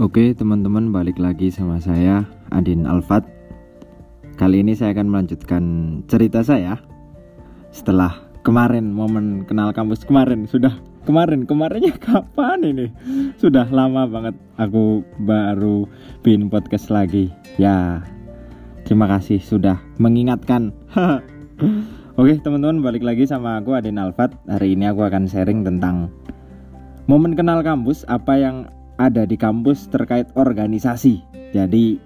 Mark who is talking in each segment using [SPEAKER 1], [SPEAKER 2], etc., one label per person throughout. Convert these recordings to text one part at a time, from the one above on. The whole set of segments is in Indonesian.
[SPEAKER 1] Oke teman-teman balik lagi sama saya Adin Alfat. Kali ini saya akan melanjutkan cerita saya Setelah kemarin momen kenal kampus kemarin. Sudah kemarin, kemarinnya kapan ini? Sudah lama banget aku baru bikin podcast lagi. Ya terima kasih sudah mengingatkan. Oke teman-teman balik lagi sama aku Adin Alfat. Hari ini aku akan sharing tentang Momen kenal kampus Apa yang ada di kampus terkait organisasi. Jadi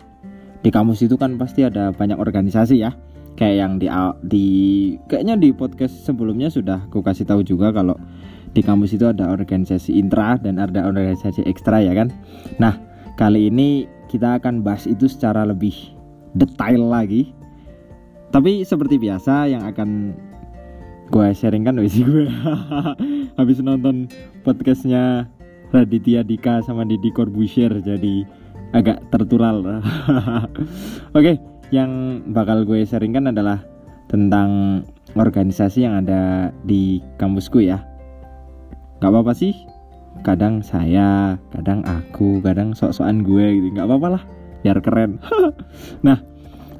[SPEAKER 1] di kampus itu kan pasti ada banyak organisasi ya. Kayak yang di di kayaknya di podcast sebelumnya sudah aku kasih tahu juga kalau di kampus itu ada organisasi intra dan ada organisasi ekstra ya kan. Nah, kali ini kita akan bahas itu secara lebih detail lagi. Tapi seperti biasa yang akan gue sharing kan gue habis nonton podcastnya Raditya Dika sama Didi Corbusier jadi agak tertural. Oke, yang bakal gue sharingkan adalah tentang organisasi yang ada di kampusku ya. Gak apa-apa sih, kadang saya, kadang aku, kadang sok-sokan gue gitu. Gak apa-apa lah, biar keren. nah,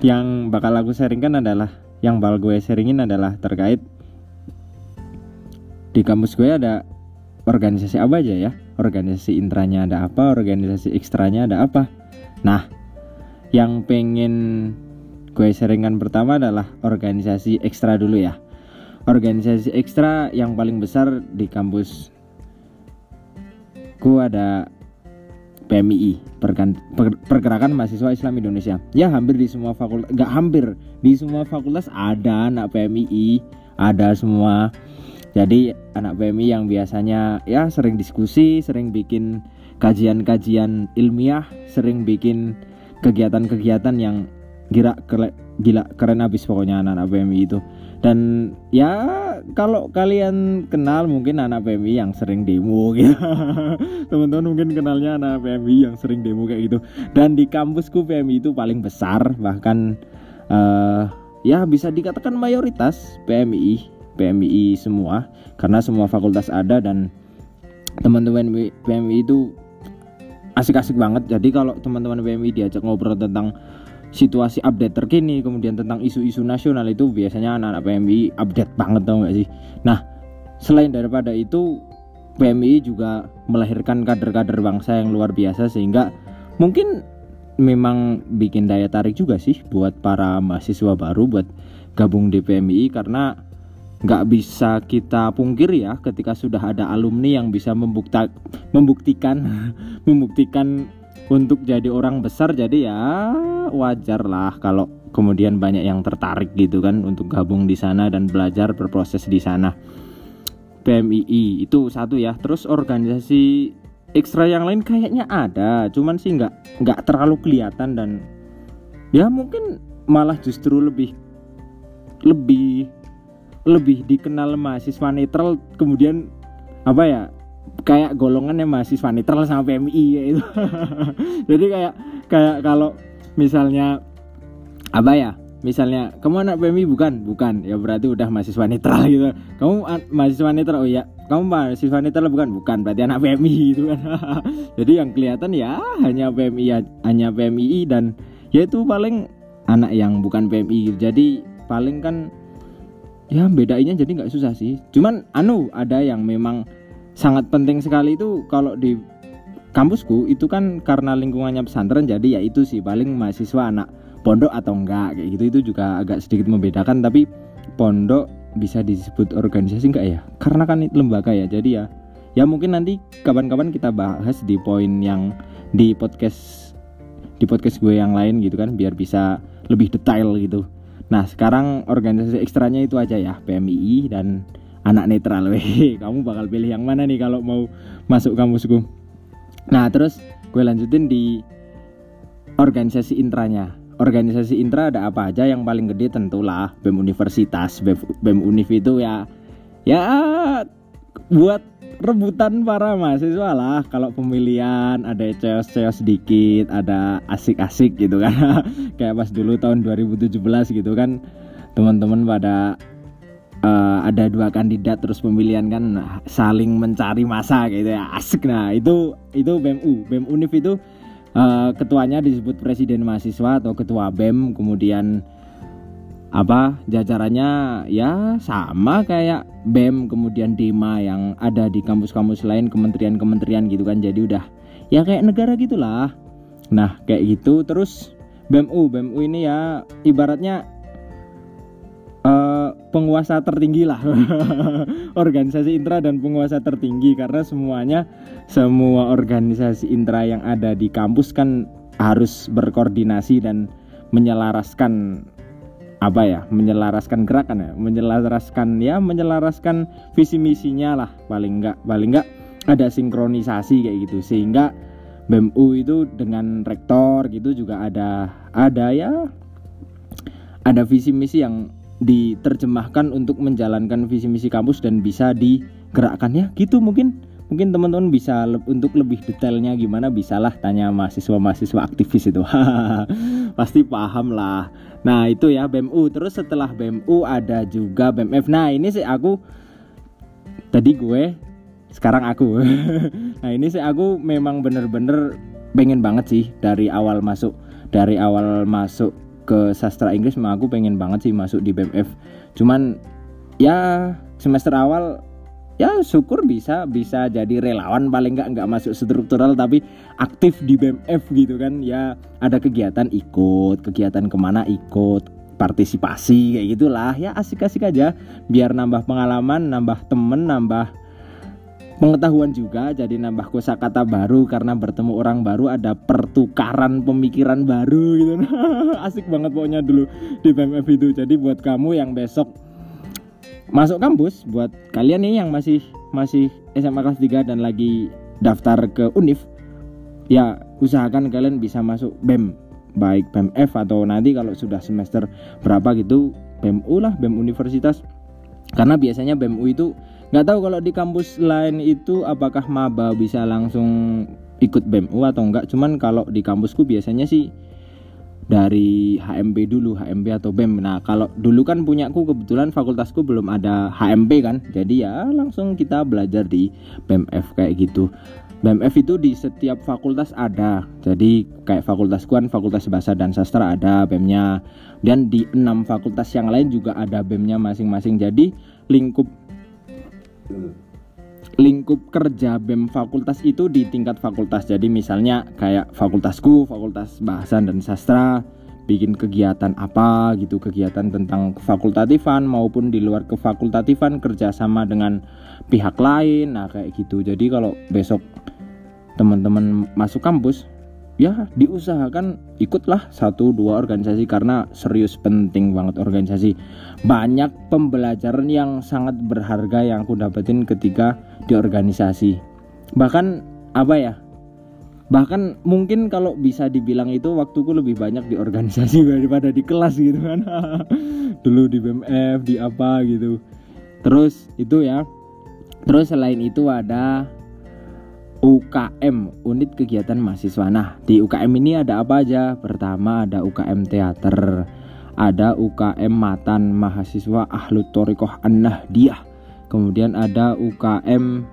[SPEAKER 1] yang bakal aku sharingkan adalah yang bakal gue sharingin adalah terkait di kampus gue ada organisasi apa aja ya organisasi intranya ada apa organisasi ekstranya ada apa. Nah yang pengen gue sharingkan pertama adalah organisasi ekstra dulu ya. Organisasi ekstra yang paling besar di kampus ku ada PMI Pergerakan Mahasiswa Islam Indonesia. Ya hampir di semua fakultas nggak hampir di semua fakultas ada anak PMI ada semua jadi anak PMI yang biasanya ya sering diskusi, sering bikin kajian-kajian ilmiah, sering bikin kegiatan-kegiatan yang gila gila keren habis pokoknya anak-anak PMI itu. Dan ya kalau kalian kenal mungkin anak PMI yang sering demo gitu. Teman-teman mungkin kenalnya anak PMI yang sering demo kayak gitu. Dan di kampusku PMI itu paling besar bahkan uh, ya bisa dikatakan mayoritas PMI PMI semua karena semua fakultas ada dan teman-teman PMI itu asik-asik banget. Jadi kalau teman-teman PMI diajak ngobrol tentang situasi update terkini, kemudian tentang isu-isu nasional itu biasanya anak-anak PMI update banget tau gak sih. Nah, selain daripada itu PMI juga melahirkan kader-kader bangsa yang luar biasa sehingga mungkin memang bikin daya tarik juga sih buat para mahasiswa baru buat gabung di PMI karena nggak bisa kita pungkir ya ketika sudah ada alumni yang bisa membukta, membuktikan membuktikan untuk jadi orang besar. Jadi ya wajar lah kalau kemudian banyak yang tertarik gitu kan untuk gabung di sana dan belajar berproses di sana. PMII itu satu ya. Terus organisasi ekstra yang lain kayaknya ada cuman sih nggak nggak terlalu kelihatan dan ya mungkin malah justru lebih lebih lebih dikenal mahasiswa netral kemudian apa ya kayak golongan yang mahasiswa netral sama PMI ya itu jadi kayak kayak kalau misalnya apa ya misalnya kamu anak PMI bukan bukan. Ya berarti udah mahasiswa netral gitu. Kamu mahasiswa netral? Oh ya kamu mahasiswa netral? Bukan bukan. Berarti anak PMI gitu kan. Jadi yang kelihatan ya hanya PMI ya, hanya PMI dan ya itu paling anak yang bukan PMI jadi paling kan ya bedainya jadi nggak susah sih. Cuman anu ada yang memang sangat penting sekali itu kalau di kampusku itu kan karena lingkungannya pesantren jadi ya itu sih. Paling mahasiswa anak pondok atau enggak kayak gitu. Itu juga agak sedikit membedakan tapi pondok bisa disebut organisasi enggak ya? Karena kan lembaga ya jadi ya ya mungkin nanti kapan-kapan kita bahas di poin yang di podcast di podcast gue yang lain gitu kan biar bisa lebih detail gitu Nah sekarang organisasi ekstranya itu aja ya PMI dan anak netral. Weh kamu bakal pilih yang mana nih kalau mau masuk kampusku? Nah terus gue lanjutin di organisasi intranya. Organisasi intra ada apa aja? Yang paling gede tentulah BEM Universitas. BEM, BEM Univ itu ya ya buat rebutan para mahasiswa lah. Kalau pemilihan ada ceos-ceos sedikit ada asik-asik gitu kan. Kayak pas dulu tahun 2017 gitu kan teman-teman pada uh, ada dua kandidat terus pemilihan kan saling mencari masa gitu ya. Asik. Nah itu itu BEMU BEM Univ itu uh, ketuanya disebut presiden mahasiswa atau ketua BEM kemudian apa jajarannya ya sama kayak BEM kemudian DEMA yang ada di kampus-kampus lain kementerian-kementerian gitu kan. Jadi udah ya kayak negara gitulah. Nah kayak gitu. Terus BEMU BEMU ini ya ibaratnya uh, penguasa tertinggi lah. Organisasi intra dan penguasa tertinggi karena semuanya semua organisasi intra yang ada di kampus kan harus berkoordinasi dan menyelaraskan apa ya menyelaraskan gerakan ya menyelaraskan ya menyelaraskan visi misinya lah paling enggak paling enggak ada sinkronisasi kayak gitu. Sehingga BMU itu dengan rektor gitu juga ada ada ya ada visi misi yang diterjemahkan untuk menjalankan visi misi kampus dan bisa digerakkan ya. Gitu mungkin mungkin teman-teman bisa le untuk lebih detailnya gimana bisalah tanya mahasiswa-mahasiswa aktivis itu. Pasti paham lah. Nah itu ya BMU Terus setelah BMU ada juga BMF Nah ini sih aku Tadi gue Sekarang aku. Nah ini sih aku memang bener-bener Pengen banget sih dari awal masuk Dari awal masuk ke sastra Inggris Memang aku pengen banget sih masuk di BMF Cuman ya semester awal ya syukur bisa bisa jadi relawan paling nggak nggak masuk struktural tapi aktif di BMF gitu kan. Ya ada kegiatan ikut kegiatan ke mana ikut partisipasi kayak gitulah. Ya asik-asik aja. Biar nambah pengalaman nambah temen nambah pengetahuan juga jadi nambah kosakata baru. Karena bertemu orang baru ada pertukaran pemikiran baru gitu. Asik banget pokoknya dulu di BMF itu. Jadi buat kamu yang besok masuk kampus buat kalian nih yang masih masih SMA kelas 3 dan lagi daftar ke UNIF ya usahakan kalian bisa masuk BEM baik BEM F atau nanti kalau sudah semester berapa gitu BEM U lah BEM universitas. Karena biasanya BEM U itu nggak tahu kalau di kampus lain itu apakah maba bisa langsung ikut BEM U atau enggak cuman kalau di kampusku biasanya sih dari HMP dulu HMP atau BEM nah kalau dulu kan punyaku kebetulan fakultasku belum ada HMP kan. Jadi ya langsung kita belajar di BMF kayak gitu. BMF itu di setiap fakultas ada. Jadi kayak fakultas kan fakultas bahasa dan sastra ada BEM-nya dan di enam fakultas yang lain juga ada BEM-nya masing-masing. Jadi lingkup lingkup kerja BEM fakultas itu di tingkat fakultas. Jadi misalnya kayak fakultasku, Fakultas Bahasa dan Sastra bikin kegiatan apa gitu, kegiatan tentang kefakultatifan maupun di luar kefakultatifan kerjasama dengan pihak lain. Nah, kayak gitu. Jadi kalau besok teman-teman masuk kampus ya diusahakan ikutlah satu dua organisasi karena serius penting banget organisasi banyak pembelajaran yang sangat berharga yang aku dapetin ketika di organisasi bahkan apa ya bahkan mungkin kalau bisa dibilang itu waktuku lebih banyak di organisasi daripada di kelas gitu kan dulu di BMF di apa gitu terus itu ya terus selain itu ada UKM unit kegiatan mahasiswa. Nah, di UKM ini ada apa aja? Pertama ada UKM teater, ada UKM matan mahasiswa Ahlu Torikoh An-Nahdiyah. Kemudian ada UKM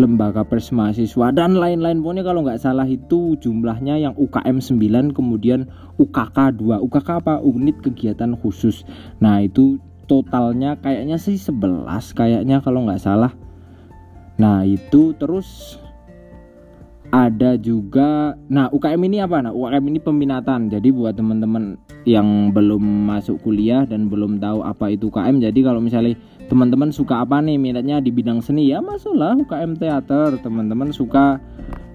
[SPEAKER 1] lembaga pers mahasiswa dan lain-lain. Pokoknya kalau nggak salah itu jumlahnya yang UKM 9 kemudian UKK 2 UKK apa? Unit kegiatan khusus. Nah itu totalnya kayaknya sih 11 kayaknya kalau nggak salah. Nah itu terus ada juga nah UKM ini apa? Nah UKM ini peminatan jadi buat teman-teman yang belum masuk kuliah dan belum tahu apa itu UKM jadi kalau misalnya teman-teman suka apa nih minatnya di bidang seni ya masuklah UKM teater teman-teman suka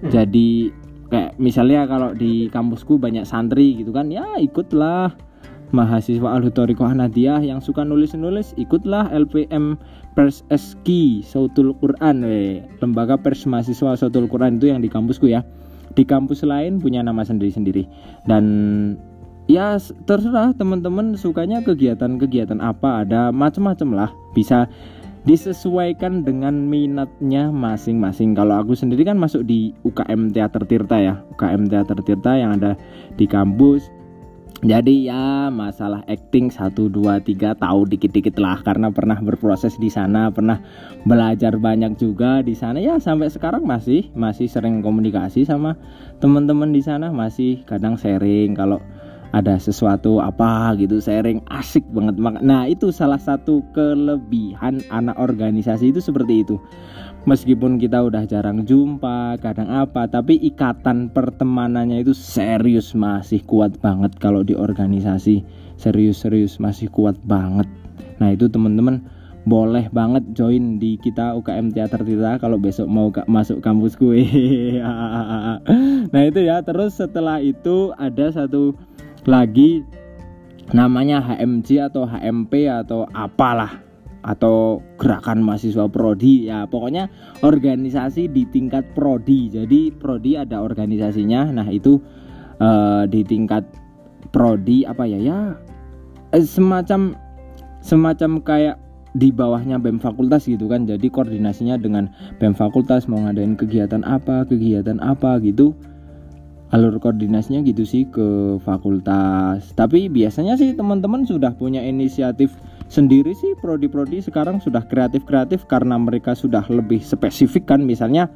[SPEAKER 1] jadi kayak misalnya kalau di kampusku banyak santri gitu kan ya ikutlah mahasiswa Al-Hutoriko Hanadiyah yang suka nulis-nulis ikutlah LPM Pers Eski Sautul Quran. We. lembaga pers mahasiswa Sautul Quran itu yang di kampusku ya. Di kampus lain punya nama sendiri-sendiri. Dan ya terserah teman-teman sukanya kegiatan-kegiatan apa ada macam-macam lah. Bisa disesuaikan dengan minatnya masing-masing. Kalau aku sendiri kan masuk di UKM Teater Tirta ya. UKM Teater Tirta yang ada di kampus jadi ya masalah acting 1 2 3 tahu dikit-dikit lah. Karena pernah berproses di sana, pernah belajar banyak juga di sana. Ya sampai sekarang masih masih sering komunikasi sama teman-teman di sana, masih kadang sharing. Kalau ada sesuatu apa gitu sharing asik banget nah itu salah satu kelebihan anak organisasi itu seperti itu. Meskipun kita udah jarang jumpa kadang apa tapi ikatan pertemanannya itu serius masih kuat banget kalau di organisasi. Serius-serius masih kuat banget. Nah itu teman-teman boleh banget join di kita UKM Teater Tita kalau besok mau masuk kampus gue. Nah itu ya. Terus setelah itu ada satu lagi namanya HMC atau HMP atau apalah atau gerakan mahasiswa prodi. Ya pokoknya organisasi di tingkat prodi. Jadi prodi ada organisasinya. Nah itu uh, di tingkat prodi apa ya? Ya eh, semacam semacam kayak di bawahnya BEM fakultas gitu kan. Jadi koordinasinya dengan BEM fakultas mau ngadain kegiatan apa kegiatan apa gitu alur koordinasinya gitu sih ke fakultas. Tapi biasanya sih teman-teman sudah punya inisiatif sendiri sih prodi-prodi sekarang sudah kreatif-kreatif karena mereka sudah lebih spesifik kan misalnya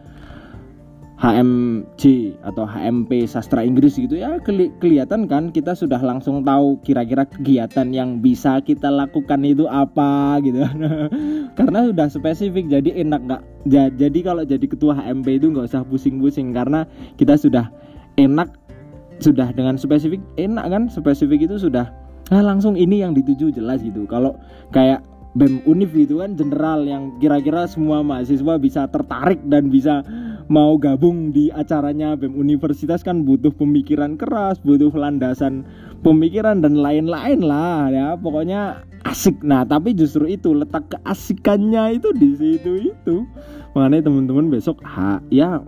[SPEAKER 1] HMC atau HMP sastra Inggris gitu ya keli kelihatan kan kita sudah langsung tahu kira-kira kegiatan yang bisa kita lakukan itu apa gitu. Karena sudah spesifik jadi enak nggak jadi kalau jadi ketua HMP itu nggak usah pusing-pusing karena kita sudah enak sudah dengan spesifik enak kan spesifik itu sudah nah langsung ini yang dituju jelas gitu kalau kayak BEM Unif itu kan general yang kira-kira semua mahasiswa bisa tertarik dan bisa mau gabung di acaranya BEM Universitas kan butuh pemikiran keras, butuh landasan pemikiran dan lain-lain lah ya. Pokoknya asik. Nah, tapi justru itu letak keasikannya itu di situ itu. Makanya teman-teman besok ha, ya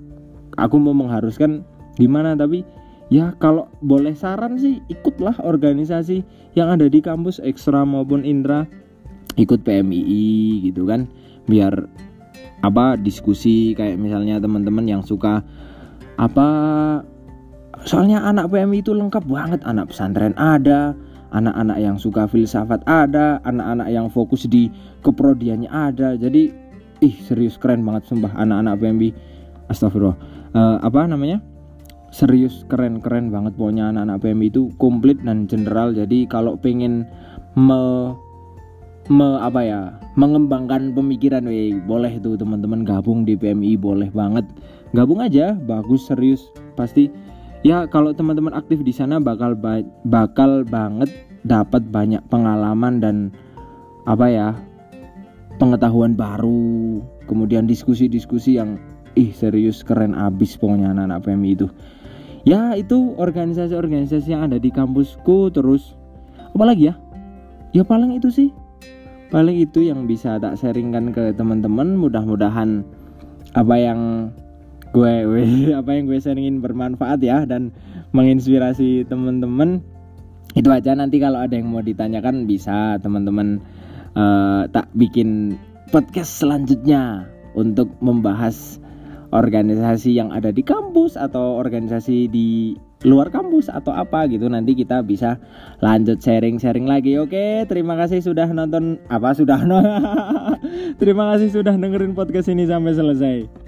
[SPEAKER 1] aku mau mengharuskan gimana tapi ya kalau boleh saran sih ikutlah organisasi yang ada di kampus ekstra maupun intra ikut PMII gitu kan. Biar apa diskusi kayak misalnya teman-teman yang suka apa soalnya anak PMI itu lengkap banget. Anak pesantren ada anak-anak yang suka filsafat ada anak-anak yang fokus di keprodiannya ada. Jadi ih serius keren banget sumpah anak-anak PMI astagfirullah. Uh, apa namanya serius keren-keren banget. Pokoknya anak-anak PMI itu komplit dan general. Jadi kalau pengen me, me apa ya mengembangkan pemikiran we boleh tuh teman-teman gabung di PMI boleh banget. Gabung aja bagus serius pasti. Ya kalau teman-teman aktif di sana bakal ba bakal banget dapat banyak pengalaman dan apa ya pengetahuan baru kemudian diskusi-diskusi yang ih serius keren abis pokoknya anak-anak PMI itu ya itu organisasi-organisasi yang ada di kampusku terus apa lagi ya? Ya paling itu sih. Paling itu yang bisa tak sharingkan ke teman-teman mudah-mudahan apa yang gue, gue apa yang gue sharingin bermanfaat ya dan menginspirasi teman-teman. Itu aja nanti kalau ada yang mau ditanyakan bisa teman-teman uh, tak bikin podcast selanjutnya untuk membahas organisasi yang ada di kampus atau organisasi di luar kampus atau apa gitu nanti kita bisa lanjut sharing-sharing lagi. Oke terima kasih sudah nonton apa sudah terima kasih sudah dengerin podcast ini sampai selesai